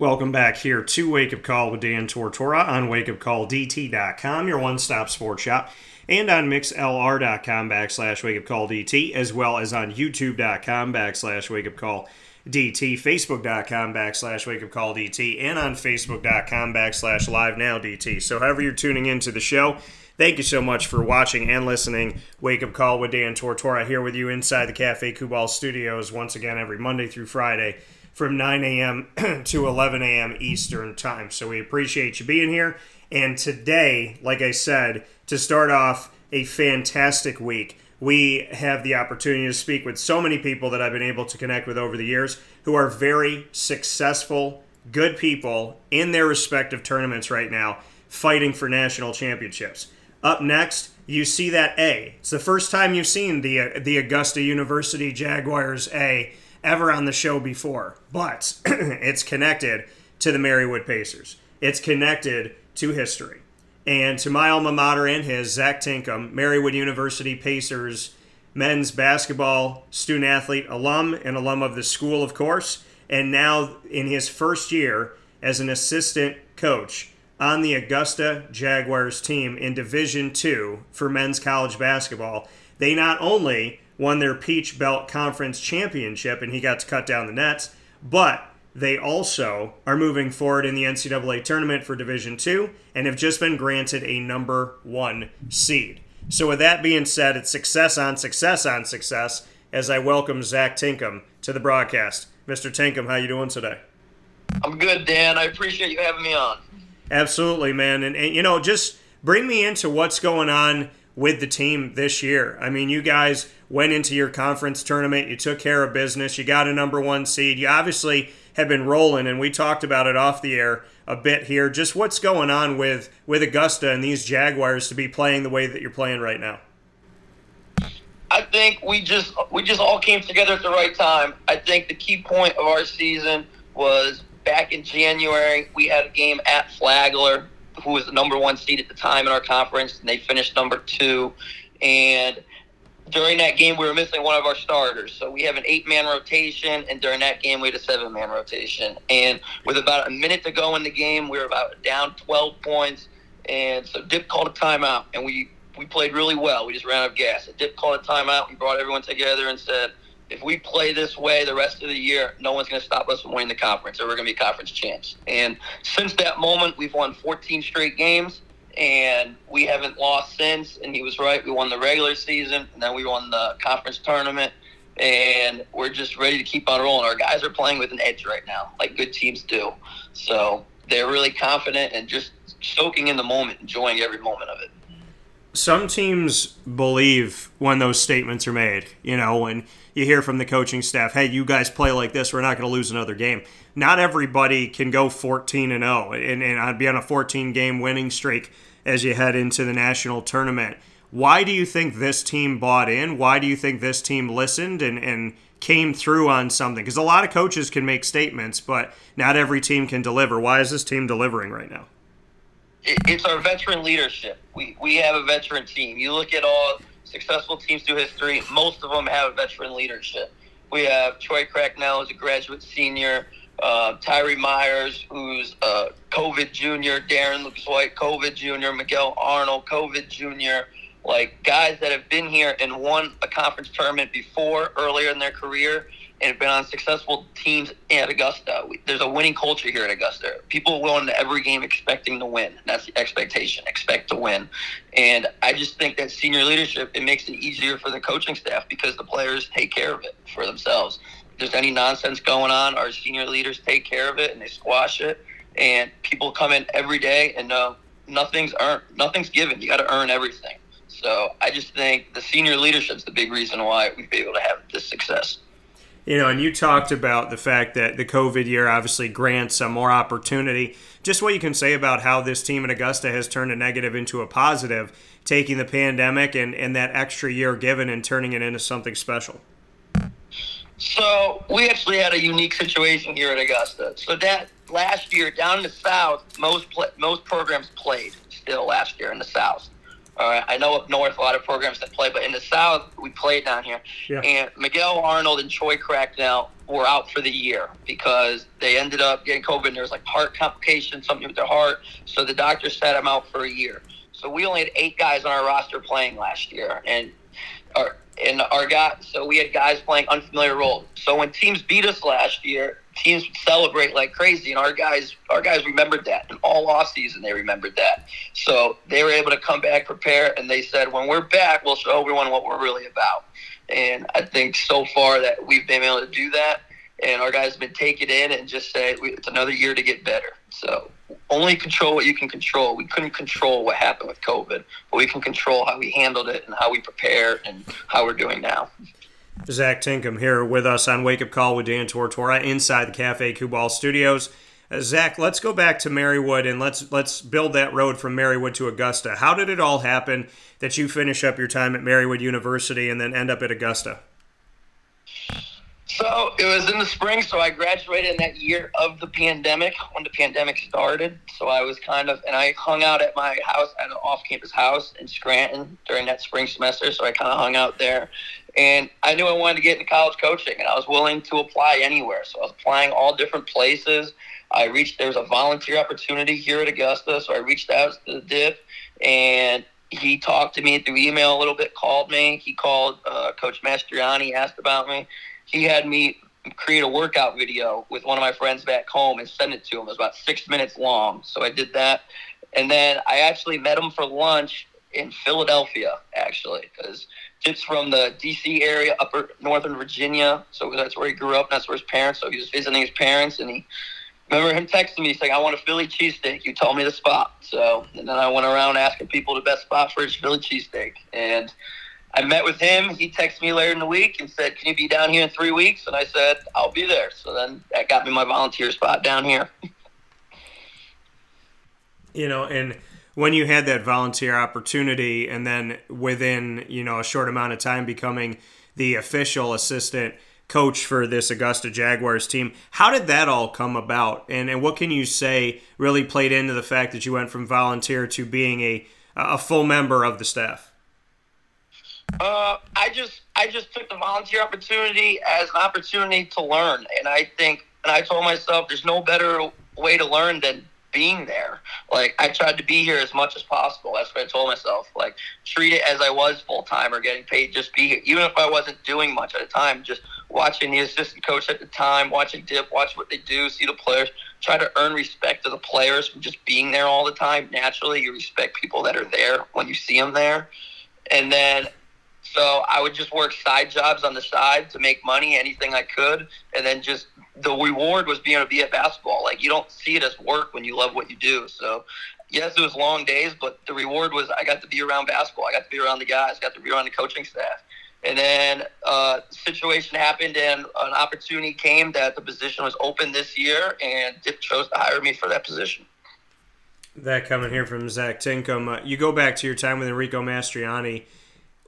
Welcome back here to Wake Up Call with Dan Tortora on wakeupcalldt.com, your one stop sports shop, and on mixlr.com backslash wakeupcalldt, as well as on youtube.com backslash wakeupcalldt, facebook.com backslash wakeupcalldt, and on facebook.com backslash live now DT. So, however you're tuning into the show, Thank you so much for watching and listening. Wake Up Call with Dan Tortora here with you inside the Cafe Kubal studios once again every Monday through Friday from 9 a.m. to 11 a.m. Eastern Time. So we appreciate you being here. And today, like I said, to start off a fantastic week, we have the opportunity to speak with so many people that I've been able to connect with over the years who are very successful, good people in their respective tournaments right now, fighting for national championships. Up next, you see that A. It's the first time you've seen the uh, the Augusta University Jaguars A ever on the show before, but it's connected to the Marywood Pacers. It's connected to history. And to my alma mater and his, Zach Tinkham, Marywood University Pacers men's basketball student athlete, alum, and alum of the school, of course, and now in his first year as an assistant coach on the Augusta Jaguars team in Division Two for men's college basketball. They not only won their Peach Belt Conference championship, and he got to cut down the nets. But they also are moving forward in the NCAA tournament for Division Two and have just been granted a number one seed. So, with that being said, it's success on success on success as I welcome Zach Tinkham to the broadcast. Mr. Tinkham, how you doing today? I'm good, Dan. I appreciate you having me on. Absolutely, man. And, and you know, just bring me into what's going on with the team this year. I mean, you guys went into your conference tournament, you took care of business, you got a number one seed. You obviously have been rolling, and we talked about it off the air a bit here. Just what's going on with with Augusta and these Jaguars to be playing the way that you're playing right now? I think we just we just all came together at the right time. I think the key point of our season was back in January. We had a game at Flagler who was the number one seed at the time in our conference, and they finished number two. And during that game, we were missing one of our starters. So we have an eight man rotation, and during that game, we had a seven man rotation. And with about a minute to go in the game, we were about down 12 points. And so Dip called a timeout, and we, we played really well. We just ran out of gas. Dip called a timeout. We brought everyone together and said, if we play this way the rest of the year, no one's going to stop us from winning the conference, or we're going to be conference champs. And since that moment, we've won 14 straight games, and we haven't lost since. And he was right; we won the regular season, and then we won the conference tournament, and we're just ready to keep on rolling. Our guys are playing with an edge right now, like good teams do. So they're really confident and just soaking in the moment, enjoying every moment of it some teams believe when those statements are made. You know, when you hear from the coaching staff, "Hey, you guys play like this, we're not going to lose another game." Not everybody can go 14 and 0 and, and I'd be on a 14 game winning streak as you head into the national tournament. Why do you think this team bought in? Why do you think this team listened and, and came through on something? Because a lot of coaches can make statements, but not every team can deliver. Why is this team delivering right now? It's our veteran leadership. We we have a veteran team. You look at all successful teams through history; most of them have veteran leadership. We have Troy Cracknell, who's a graduate senior. Uh, Tyree Myers, who's COVID junior. Darren Lucas White, COVID junior. Miguel Arnold, COVID junior. Like guys that have been here and won a conference tournament before earlier in their career and been on successful teams at Augusta. There's a winning culture here at Augusta. People go into every game expecting to win. That's the expectation. Expect to win. And I just think that senior leadership it makes it easier for the coaching staff because the players take care of it for themselves. If there's any nonsense going on, our senior leaders take care of it and they squash it. And people come in every day and know nothing's earned, nothing's given. You got to earn everything. So I just think the senior leadership is the big reason why we've been able to have this success. You know, and you talked about the fact that the COVID year obviously grants some more opportunity. Just what you can say about how this team in Augusta has turned a negative into a positive, taking the pandemic and, and that extra year given and turning it into something special. So we actually had a unique situation here at Augusta. So that last year down in the South, most most programs played still last year in the South. All right, I know up north a lot of programs that play, but in the south we played down here. Yeah. And Miguel Arnold and Troy Cracknell were out for the year because they ended up getting COVID. And there was like heart complications, something with their heart. So the doctor set them out for a year. So we only had eight guys on our roster playing last year, and our and our guys. So we had guys playing unfamiliar roles. So when teams beat us last year, teams would celebrate like crazy, and our guys our guys remembered that, and all off season they remembered that. So they were able to come back, prepare, and they said, when we're back, we'll show everyone what we're really about. And I think so far that we've been able to do that, and our guys have been taking in and just say it's another year to get better. So only control what you can control. We couldn't control what happened with COVID, but we can control how we handled it and how we prepare and how we're doing now. Zach Tinkham here with us on Wake Up Call with Dan Tortora inside the Cafe Kubal Studios. Uh, Zach, let's go back to Marywood and let's let's build that road from Marywood to Augusta. How did it all happen that you finish up your time at Marywood University and then end up at Augusta? So it was in the spring, so I graduated in that year of the pandemic when the pandemic started. So I was kind of, and I hung out at my house at an off-campus house in Scranton during that spring semester. So I kind of hung out there, and I knew I wanted to get into college coaching, and I was willing to apply anywhere. So I was applying all different places. I reached there was a volunteer opportunity here at Augusta, so I reached out to the DIP, and he talked to me through email a little bit, called me. He called uh, Coach Mastroianni, asked about me he had me create a workout video with one of my friends back home and send it to him. It was about six minutes long. So I did that. And then I actually met him for lunch in Philadelphia, actually, because Dip's from the D.C. area, upper Northern Virginia. So that's where he grew up. That's where his parents. So he was visiting his parents, and he remember him texting me saying, "I want a Philly cheesesteak." You told me the spot. So and then I went around asking people the best spot for his Philly cheesesteak, and I met with him. He texted me later in the week and said, "Can you be down here in three weeks?" And I said, "I'll be there." So then that got me my volunteer spot down here. you know, and when you had that volunteer opportunity, and then within you know a short amount of time becoming the official assistant coach for this Augusta Jaguars team, how did that all come about? And and what can you say really played into the fact that you went from volunteer to being a a full member of the staff? Uh, I just I just took the volunteer opportunity as an opportunity to learn, and I think, and I told myself, there's no better way to learn than being there. Like I tried to be here as much as possible. That's what I told myself. Like treat it as I was full time or getting paid. Just be here, even if I wasn't doing much at the time. Just watching the assistant coach at the time, watching Dip, watch what they do, see the players. Try to earn respect of the players from just being there all the time. Naturally, you respect people that are there when you see them there. And then so I would just work side jobs on the side to make money, anything I could, and then just the reward was being able to be at basketball. Like you don't see it as work when you love what you do. So yes, it was long days, but the reward was I got to be around basketball. I got to be around the guys. Got to be around the coaching staff. And then uh, situation happened, and an opportunity came that the position was open this year, and Dip chose to hire me for that position. That coming here from Zach Tinkham. Uh, you go back to your time with Enrico Mastroianni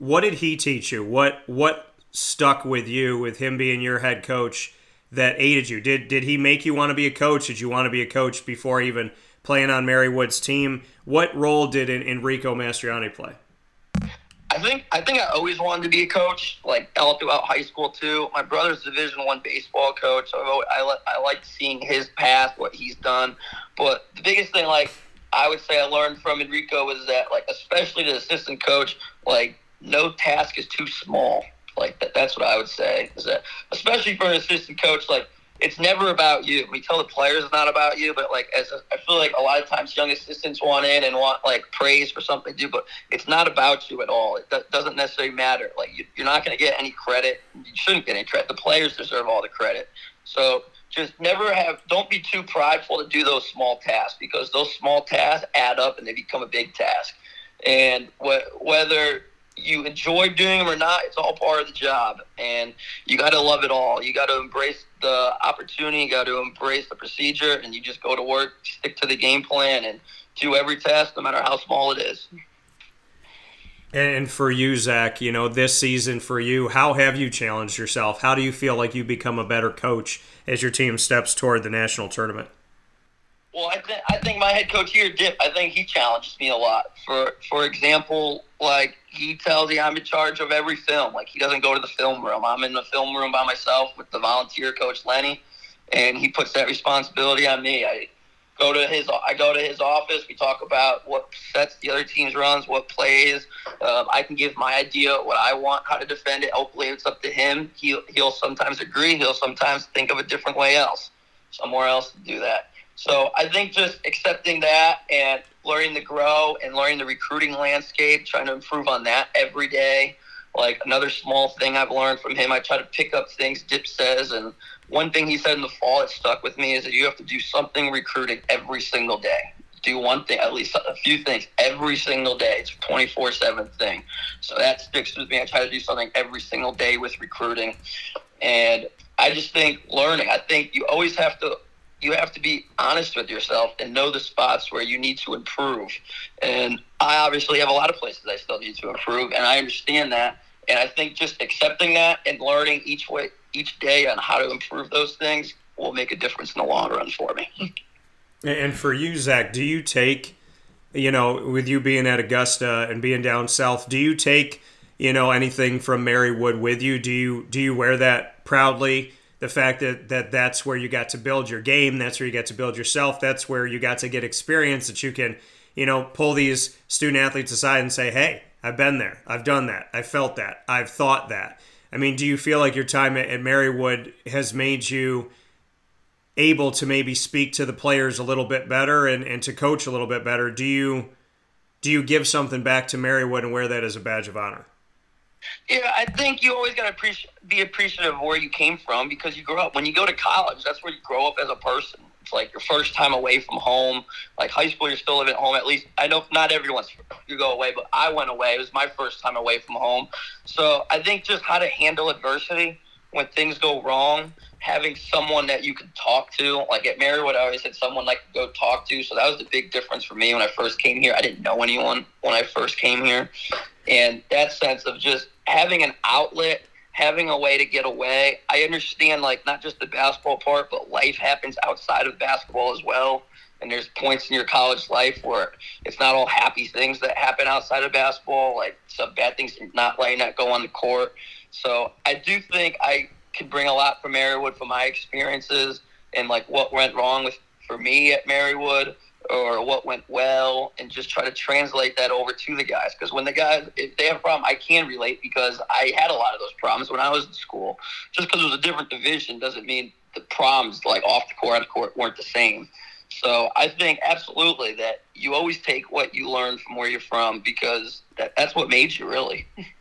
what did he teach you? What what stuck with you with him being your head coach that aided you? Did did he make you want to be a coach? Did you want to be a coach before even playing on Marywood's team? What role did Enrico Mastroianni play? I think I think I always wanted to be a coach, like all throughout high school too. My brother's Division One baseball coach. So I I like seeing his path, what he's done. But the biggest thing, like I would say, I learned from Enrico was that, like especially the assistant coach, like no task is too small. Like that, that's what I would say. Is that especially for an assistant coach, like it's never about you. We tell the players it's not about you, but like as a, I feel like a lot of times young assistants want in and want like praise for something to do, but it's not about you at all. It doesn't necessarily matter. Like you, you're not going to get any credit. You shouldn't get any credit. The players deserve all the credit. So just never have. Don't be too prideful to do those small tasks because those small tasks add up and they become a big task. And wh- whether you enjoy doing them or not, it's all part of the job. And you got to love it all. You got to embrace the opportunity, you got to embrace the procedure, and you just go to work, stick to the game plan, and do every task, no matter how small it is. And for you, Zach, you know, this season for you, how have you challenged yourself? How do you feel like you become a better coach as your team steps toward the national tournament? Well, I think I think my head coach here, Dip. I think he challenges me a lot. For for example, like he tells me I'm in charge of every film. Like he doesn't go to the film room. I'm in the film room by myself with the volunteer coach Lenny, and he puts that responsibility on me. I go to his I go to his office. We talk about what sets the other team's runs, what plays. Um, I can give my idea what I want, how to defend it. Hopefully, it's up to him. He'll he'll sometimes agree. He'll sometimes think of a different way else, somewhere else to do that. So I think just accepting that and learning to grow and learning the recruiting landscape, trying to improve on that every day. Like another small thing I've learned from him, I try to pick up things Dip says. And one thing he said in the fall that stuck with me is that you have to do something recruiting every single day. Do one thing, at least a few things every single day. It's a 24 7 thing. So that sticks with me. I try to do something every single day with recruiting. And I just think learning, I think you always have to you have to be honest with yourself and know the spots where you need to improve. And I obviously have a lot of places I still need to improve, and I understand that. And I think just accepting that and learning each way, each day on how to improve those things will make a difference in the long run for me. And for you, Zach, do you take, you know, with you being at Augusta and being down south, do you take, you know, anything from Marywood with you? Do you do you wear that proudly? The fact that, that that's where you got to build your game, that's where you got to build yourself, that's where you got to get experience that you can, you know, pull these student athletes aside and say, hey, I've been there, I've done that, I've felt that, I've thought that. I mean, do you feel like your time at, at Marywood has made you able to maybe speak to the players a little bit better and, and to coach a little bit better? Do you do you give something back to Marywood and wear that as a badge of honor? Yeah, I think you always got to be appreciative of where you came from because you grew up. When you go to college, that's where you grow up as a person. It's like your first time away from home. Like high school, you're still living at home. At least I know not everyone's you go away, but I went away. It was my first time away from home. So I think just how to handle adversity when things go wrong, having someone that you can talk to. Like at Marywood, I always had someone like to go talk to. So that was the big difference for me when I first came here. I didn't know anyone when I first came here. And that sense of just having an outlet, having a way to get away. I understand, like, not just the basketball part, but life happens outside of basketball as well. And there's points in your college life where it's not all happy things that happen outside of basketball, like some bad things not letting that go on the court. So I do think I could bring a lot from Marywood from my experiences and like what went wrong with for me at Marywood or what went well and just try to translate that over to the guys. Because when the guys if they have a problem i can relate because i had a lot of those problems when i was in school. Just because it was a different division doesn't mean the problems like off the court on the court weren't the same. So i think absolutely that you always take what you learn from where you're from because that, that's what made you really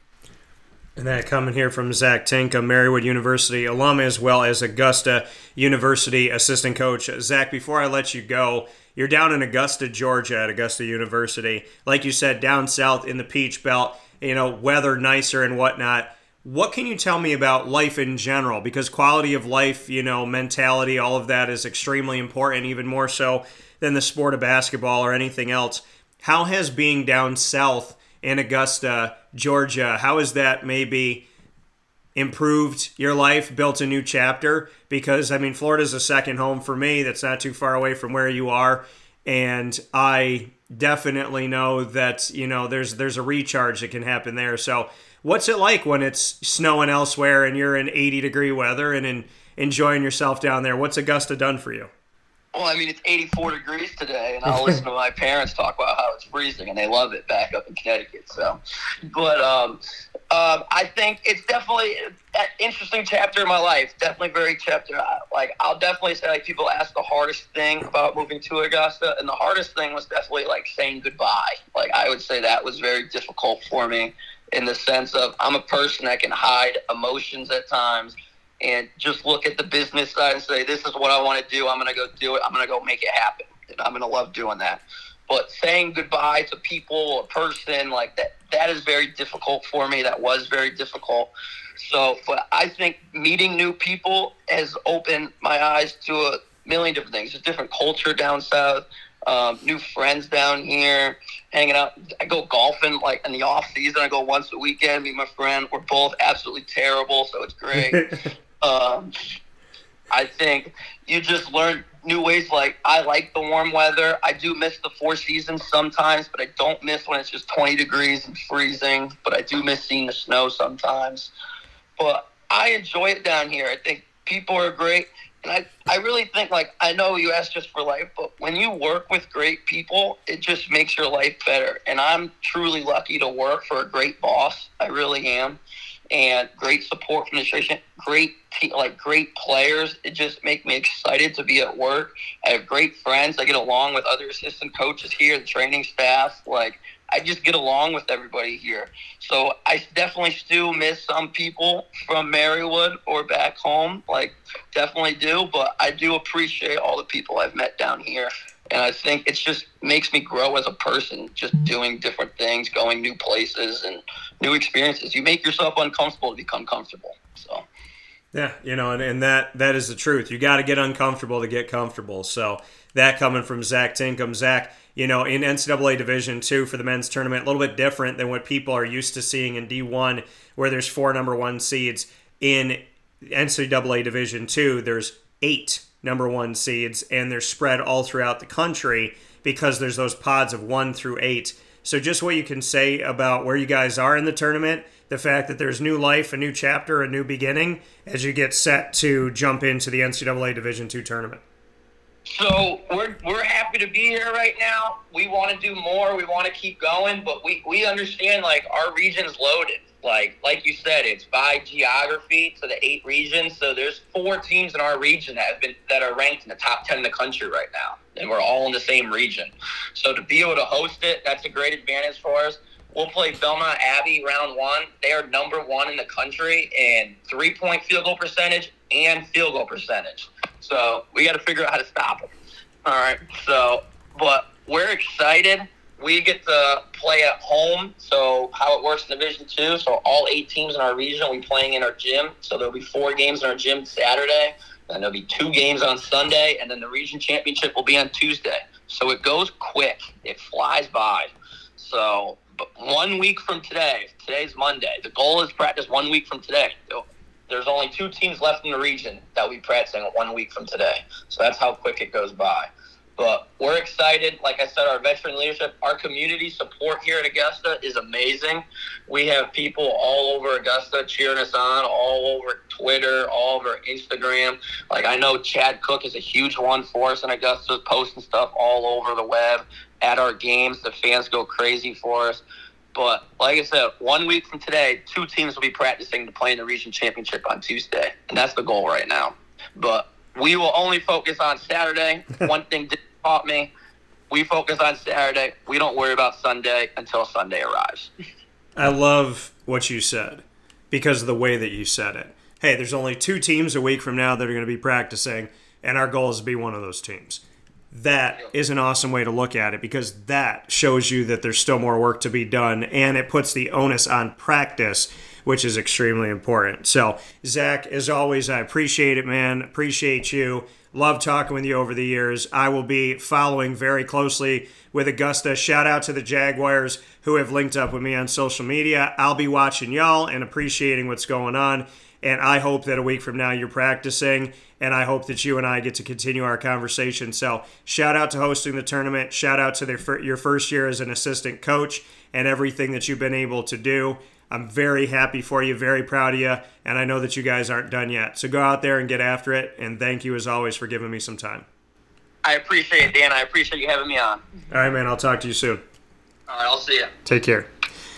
And that coming here from Zach Tink, a Marywood University alum as well as Augusta University assistant coach. Zach, before I let you go, you're down in Augusta, Georgia at Augusta University. Like you said, down south in the Peach Belt, you know, weather nicer and whatnot. What can you tell me about life in general? Because quality of life, you know, mentality, all of that is extremely important, even more so than the sport of basketball or anything else. How has being down south in Augusta, Georgia, how has that maybe improved your life, built a new chapter? Because, I mean, Florida's a second home for me that's not too far away from where you are. And I definitely know that, you know, there's there's a recharge that can happen there. So what's it like when it's snowing elsewhere and you're in 80 degree weather and in, enjoying yourself down there? What's Augusta done for you? Well, I mean, it's 84 degrees today, and I'll listen to my parents talk about how it's freezing, and they love it back up in Connecticut. So, but um, um, I think it's definitely an interesting chapter in my life. Definitely very chapter. Like, I'll definitely say, like, people ask the hardest thing about moving to Augusta, and the hardest thing was definitely like saying goodbye. Like, I would say that was very difficult for me in the sense of I'm a person that can hide emotions at times and just look at the business side and say, this is what I want to do. I'm going to go do it. I'm going to go make it happen. And I'm going to love doing that. But saying goodbye to people, a person like that, that is very difficult for me. That was very difficult. So, but I think meeting new people has opened my eyes to a million different things. There's different culture down south, um, new friends down here, hanging out. I go golfing like in the off season. I go once a weekend. Meet my friend. We're both absolutely terrible, so it's great. Um, I think you just learn new ways. Like I like the warm weather. I do miss the four seasons sometimes, but I don't miss when it's just 20 degrees and freezing. But I do miss seeing the snow sometimes. But I enjoy it down here. I think people are great. And I, I really think like I know you asked just for life, but when you work with great people, it just makes your life better. And I'm truly lucky to work for a great boss. I really am and great support from the administration, great te- like great players. It just makes me excited to be at work. I have great friends. I get along with other assistant coaches here, the training staff. Like I just get along with everybody here. So I definitely still miss some people from Marywood or back home. Like definitely do, but I do appreciate all the people I've met down here and I think it just makes me grow as a person, just doing different things, going new places and new experiences. You make yourself uncomfortable to become comfortable. So. Yeah, you know, and, and that that is the truth. You got to get uncomfortable to get comfortable. So that coming from Zach Tinkham, Zach, you know, in NCAA Division two for the men's tournament, a little bit different than what people are used to seeing in D one, where there's four number one seeds. In NCAA Division two, there's eight number one seeds, and they're spread all throughout the country because there's those pods of one through eight. So, just what you can say about where you guys are in the tournament, the fact that there's new life, a new chapter, a new beginning as you get set to jump into the NCAA Division two tournament. So we're we're happy to be here right now. We want to do more. We want to keep going, but we we understand like our region's loaded like like you said, it's by geography to the eight regions. So there's four teams in our region that have been that are ranked in the top ten in the country right now, and we're all in the same region. So to be able to host it, that's a great advantage for us. We'll play Belmont Abbey round one. They are number one in the country in three point field goal percentage and field goal percentage. So we got to figure out how to stop them. All right. So, but we're excited we get to play at home. So how it works in Division Two. So all eight teams in our region will be playing in our gym. So there'll be four games in our gym Saturday, and there'll be two games on Sunday, and then the region championship will be on Tuesday. So it goes quick. It flies by. So one week from today, today's Monday. The goal is practice one week from today. There's only two teams left in the region that be practicing one week from today. So that's how quick it goes by. But we're excited. Like I said, our veteran leadership, our community support here at Augusta is amazing. We have people all over Augusta cheering us on, all over Twitter, all over Instagram. Like I know Chad Cook is a huge one for us in Augusta, posting stuff all over the web at our games. The fans go crazy for us. But like I said, one week from today, two teams will be practicing to play in the region championship on Tuesday, and that's the goal right now. But we will only focus on Saturday. one thing taught me we focus on Saturday. We don't worry about Sunday until Sunday arrives. I love what you said because of the way that you said it. Hey, there's only two teams a week from now that are going to be practicing, and our goal is to be one of those teams. That is an awesome way to look at it because that shows you that there's still more work to be done, and it puts the onus on practice, which is extremely important. So, Zach, as always, I appreciate it, man. Appreciate you. Love talking with you over the years. I will be following very closely with Augusta. Shout out to the Jaguars who have linked up with me on social media. I'll be watching y'all and appreciating what's going on. And I hope that a week from now you're practicing, and I hope that you and I get to continue our conversation. So, shout out to hosting the tournament. Shout out to their, your first year as an assistant coach and everything that you've been able to do. I'm very happy for you, very proud of you, and I know that you guys aren't done yet. So go out there and get after it, and thank you as always for giving me some time. I appreciate it, Dan. I appreciate you having me on. All right, man. I'll talk to you soon. All right, I'll see you. Take care.